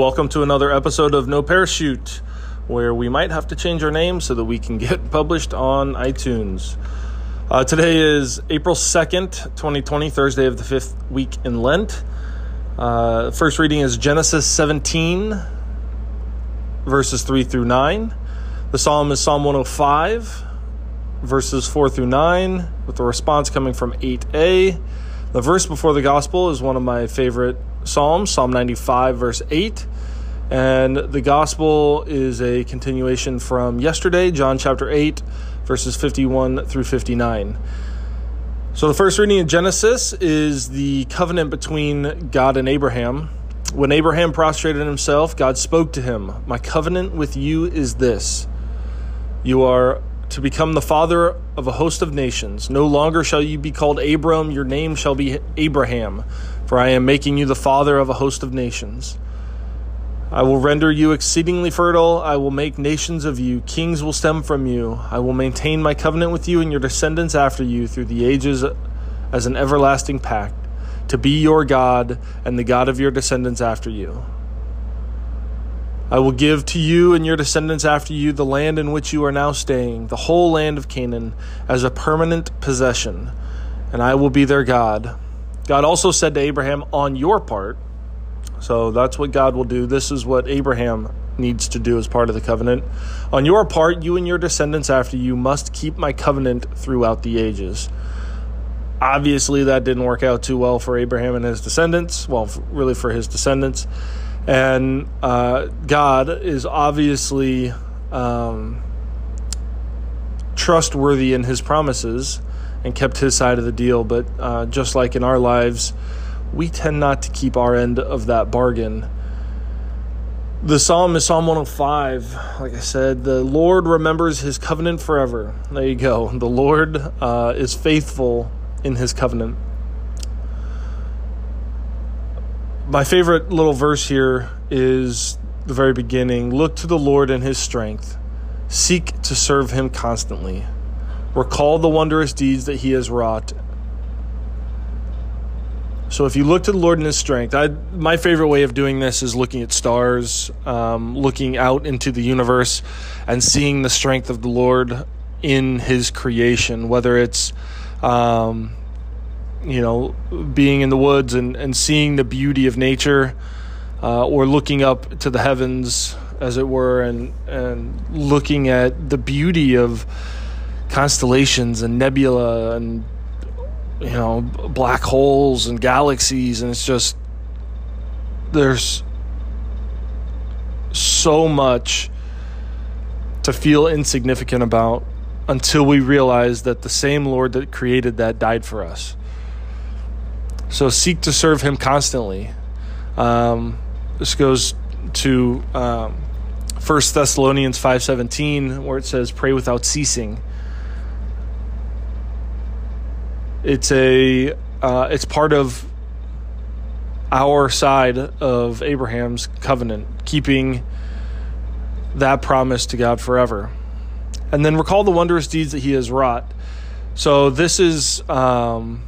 Welcome to another episode of No Parachute, where we might have to change our name so that we can get published on iTunes. Uh, today is April 2nd, 2020, Thursday of the fifth week in Lent. Uh, first reading is Genesis 17, verses 3 through 9. The psalm is Psalm 105, verses 4 through 9, with the response coming from 8a. The verse before the gospel is one of my favorite Psalms, Psalm 95, verse 8. And the gospel is a continuation from yesterday, John chapter 8, verses 51 through 59. So the first reading in Genesis is the covenant between God and Abraham. When Abraham prostrated himself, God spoke to him, My covenant with you is this. You are to become the father of a host of nations. No longer shall you be called Abram, your name shall be Abraham, for I am making you the father of a host of nations. I will render you exceedingly fertile. I will make nations of you. Kings will stem from you. I will maintain my covenant with you and your descendants after you through the ages as an everlasting pact, to be your God and the God of your descendants after you. I will give to you and your descendants after you the land in which you are now staying, the whole land of Canaan, as a permanent possession, and I will be their God. God also said to Abraham, On your part, so that's what God will do. This is what Abraham needs to do as part of the covenant. On your part, you and your descendants after you must keep my covenant throughout the ages. Obviously, that didn't work out too well for Abraham and his descendants. Well, really for his descendants. And uh, God is obviously um, trustworthy in his promises and kept his side of the deal. But uh, just like in our lives, we tend not to keep our end of that bargain. The psalm is Psalm 105. Like I said, the Lord remembers his covenant forever. There you go. The Lord uh, is faithful in his covenant. My favorite little verse here is the very beginning Look to the Lord in his strength, seek to serve him constantly, recall the wondrous deeds that he has wrought. So, if you look to the Lord in his strength, I, my favorite way of doing this is looking at stars, um, looking out into the universe, and seeing the strength of the Lord in his creation, whether it's um, you know, being in the woods and, and seeing the beauty of nature, uh, or looking up to the heavens, as it were, and and looking at the beauty of constellations and nebula and you know black holes and galaxies, and it's just there's so much to feel insignificant about until we realize that the same Lord that created that died for us. So seek to serve Him constantly. Um, this goes to um, 1 Thessalonians 5:17 where it says pray without ceasing. It's a uh, it's part of our side of Abraham's covenant, keeping that promise to God forever. And then recall the wondrous deeds that he has wrought. So this is um,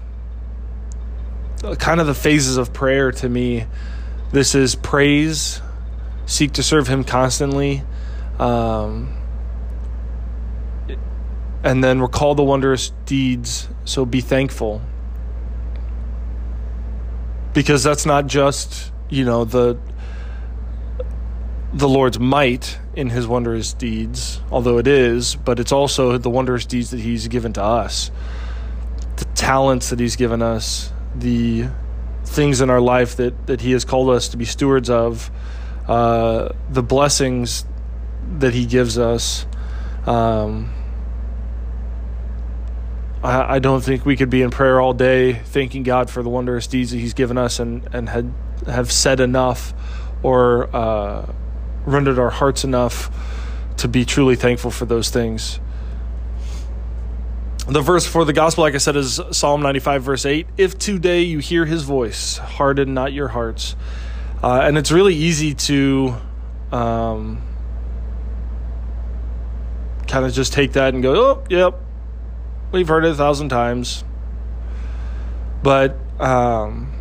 kind of the phases of prayer to me. This is praise, seek to serve Him constantly, um, and then recall the wondrous deeds. So be thankful. Because that's not just, you know, the the Lord's might in his wondrous deeds, although it is, but it's also the wondrous deeds that he's given to us. The talents that he's given us, the things in our life that, that He has called us to be stewards of, uh, the blessings that He gives us. Um, I, I don't think we could be in prayer all day thanking God for the wondrous deeds that He's given us and, and had, have said enough or uh, rendered our hearts enough to be truly thankful for those things. The verse for the gospel, like I said, is Psalm 95, verse 8. If today you hear his voice, harden not your hearts. Uh, and it's really easy to um, kind of just take that and go, oh, yep, we've heard it a thousand times. But um,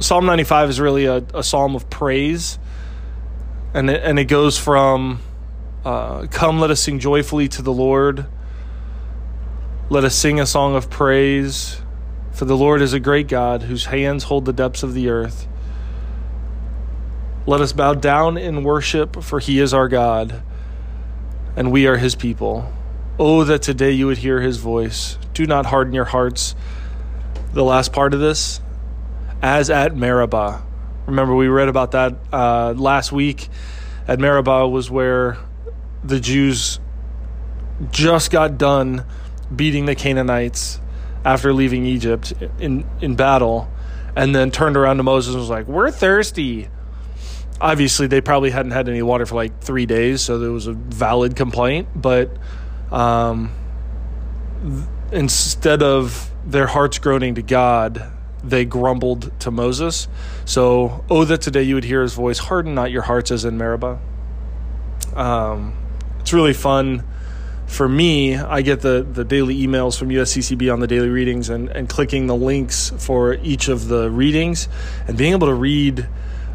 Psalm 95 is really a, a psalm of praise. and it, and it goes from uh, "Come, let us sing joyfully to the Lord." Let us sing a song of praise, for the Lord is a great God whose hands hold the depths of the earth. Let us bow down in worship, for he is our God, and we are his people. Oh, that today you would hear his voice. Do not harden your hearts. The last part of this, as at Meribah. Remember, we read about that uh, last week. At Meribah was where the Jews just got done beating the Canaanites after leaving Egypt in, in battle, and then turned around to Moses and was like, We're thirsty. Obviously, they probably hadn't had any water for like three days, so there was a valid complaint. But um, th- instead of their hearts groaning to God, they grumbled to Moses. So, oh, that today you would hear his voice, harden not your hearts as in Meribah. Um, it's really fun for me, I get the, the daily emails from USCCB on the daily readings and, and clicking the links for each of the readings and being able to read a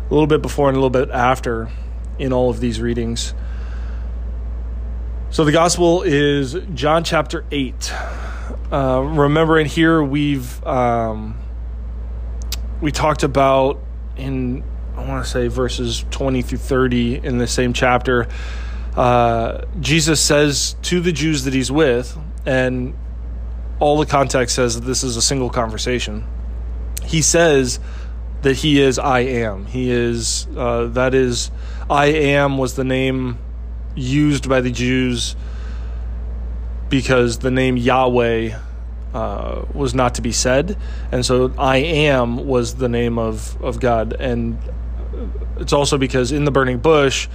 little bit before and a little bit after in all of these readings. So the gospel is John chapter 8. Uh, remember, in here we've um, we talked about in I want to say verses 20 through 30 in the same chapter uh, Jesus says to the Jews that he's with, and all the context says that this is a single conversation. He says that he is I am. He is, uh, that is, I am was the name used by the Jews because the name Yahweh uh, was not to be said. And so I am was the name of, of God. And it's also because in the burning bush,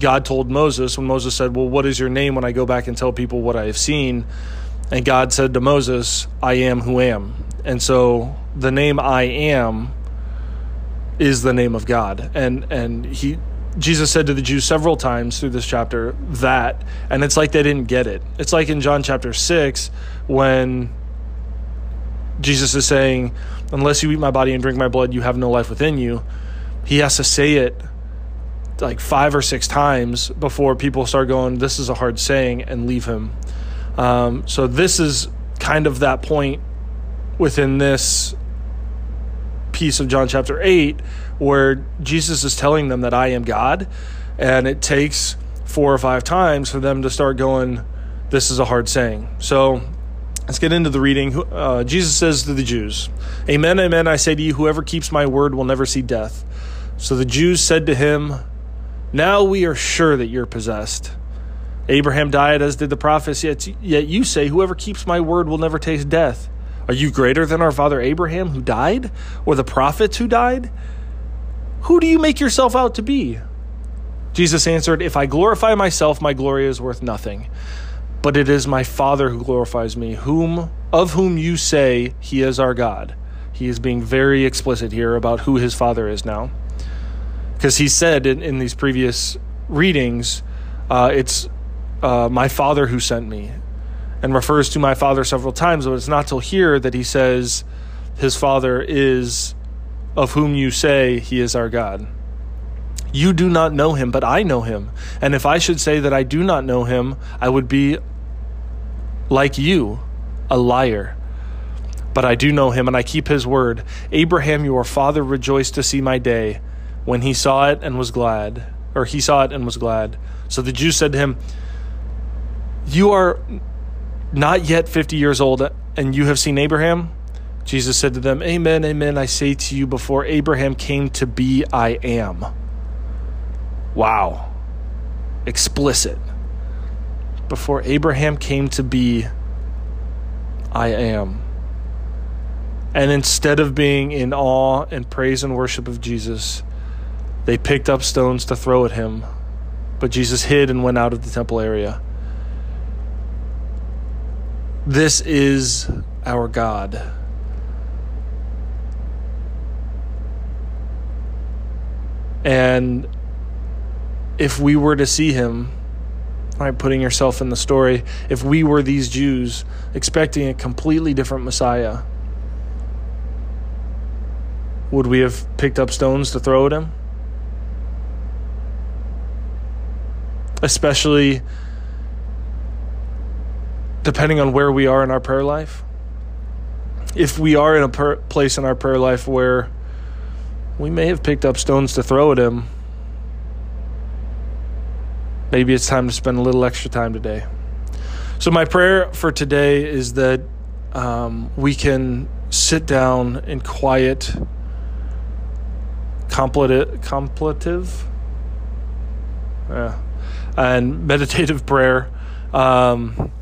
God told Moses when Moses said, Well, what is your name when I go back and tell people what I have seen? And God said to Moses, I am who am. And so the name I am is the name of God. And and he Jesus said to the Jews several times through this chapter that, and it's like they didn't get it. It's like in John chapter 6 when Jesus is saying, Unless you eat my body and drink my blood, you have no life within you. He has to say it like five or six times before people start going, "This is a hard saying," and leave him. Um, so this is kind of that point within this piece of John chapter eight where Jesus is telling them that I am God, and it takes four or five times for them to start going, "This is a hard saying." So. Let's get into the reading. Uh, Jesus says to the Jews, Amen, amen, I say to you, whoever keeps my word will never see death. So the Jews said to him, now we are sure that you're possessed. Abraham died, as did the prophets, yet, yet you say, Whoever keeps my word will never taste death. Are you greater than our father Abraham, who died, or the prophets who died? Who do you make yourself out to be? Jesus answered, If I glorify myself, my glory is worth nothing. But it is my Father who glorifies me, whom of whom you say he is our God. He is being very explicit here about who his Father is now because he said in, in these previous readings, uh, it's uh, my father who sent me, and refers to my father several times. But it's not till here that he says his father is of whom you say he is our God. You do not know him, but I know him. And if I should say that I do not know him, I would be like you, a liar. But I do know him, and I keep his word. Abraham, your father, rejoiced to see my day when he saw it and was glad, or he saw it and was glad. So the Jews said to him, You are not yet 50 years old, and you have seen Abraham? Jesus said to them, Amen, amen. I say to you, before Abraham came to be, I am. Wow. Explicit. Before Abraham came to be, I am. And instead of being in awe and praise and worship of Jesus, they picked up stones to throw at him, but Jesus hid and went out of the temple area. This is our God. And if we were to see him, right, putting yourself in the story, if we were these Jews expecting a completely different Messiah, would we have picked up stones to throw at him? especially depending on where we are in our prayer life. If we are in a per- place in our prayer life where we may have picked up stones to throw at Him, maybe it's time to spend a little extra time today. So, my prayer for today is that um, we can sit down in quiet, contemplative, yeah, and meditative prayer um,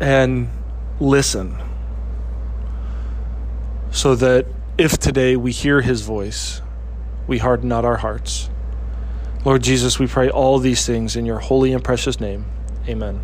and listen so that if today we hear his voice, we harden not our hearts. Lord Jesus, we pray all these things in your holy and precious name. Amen.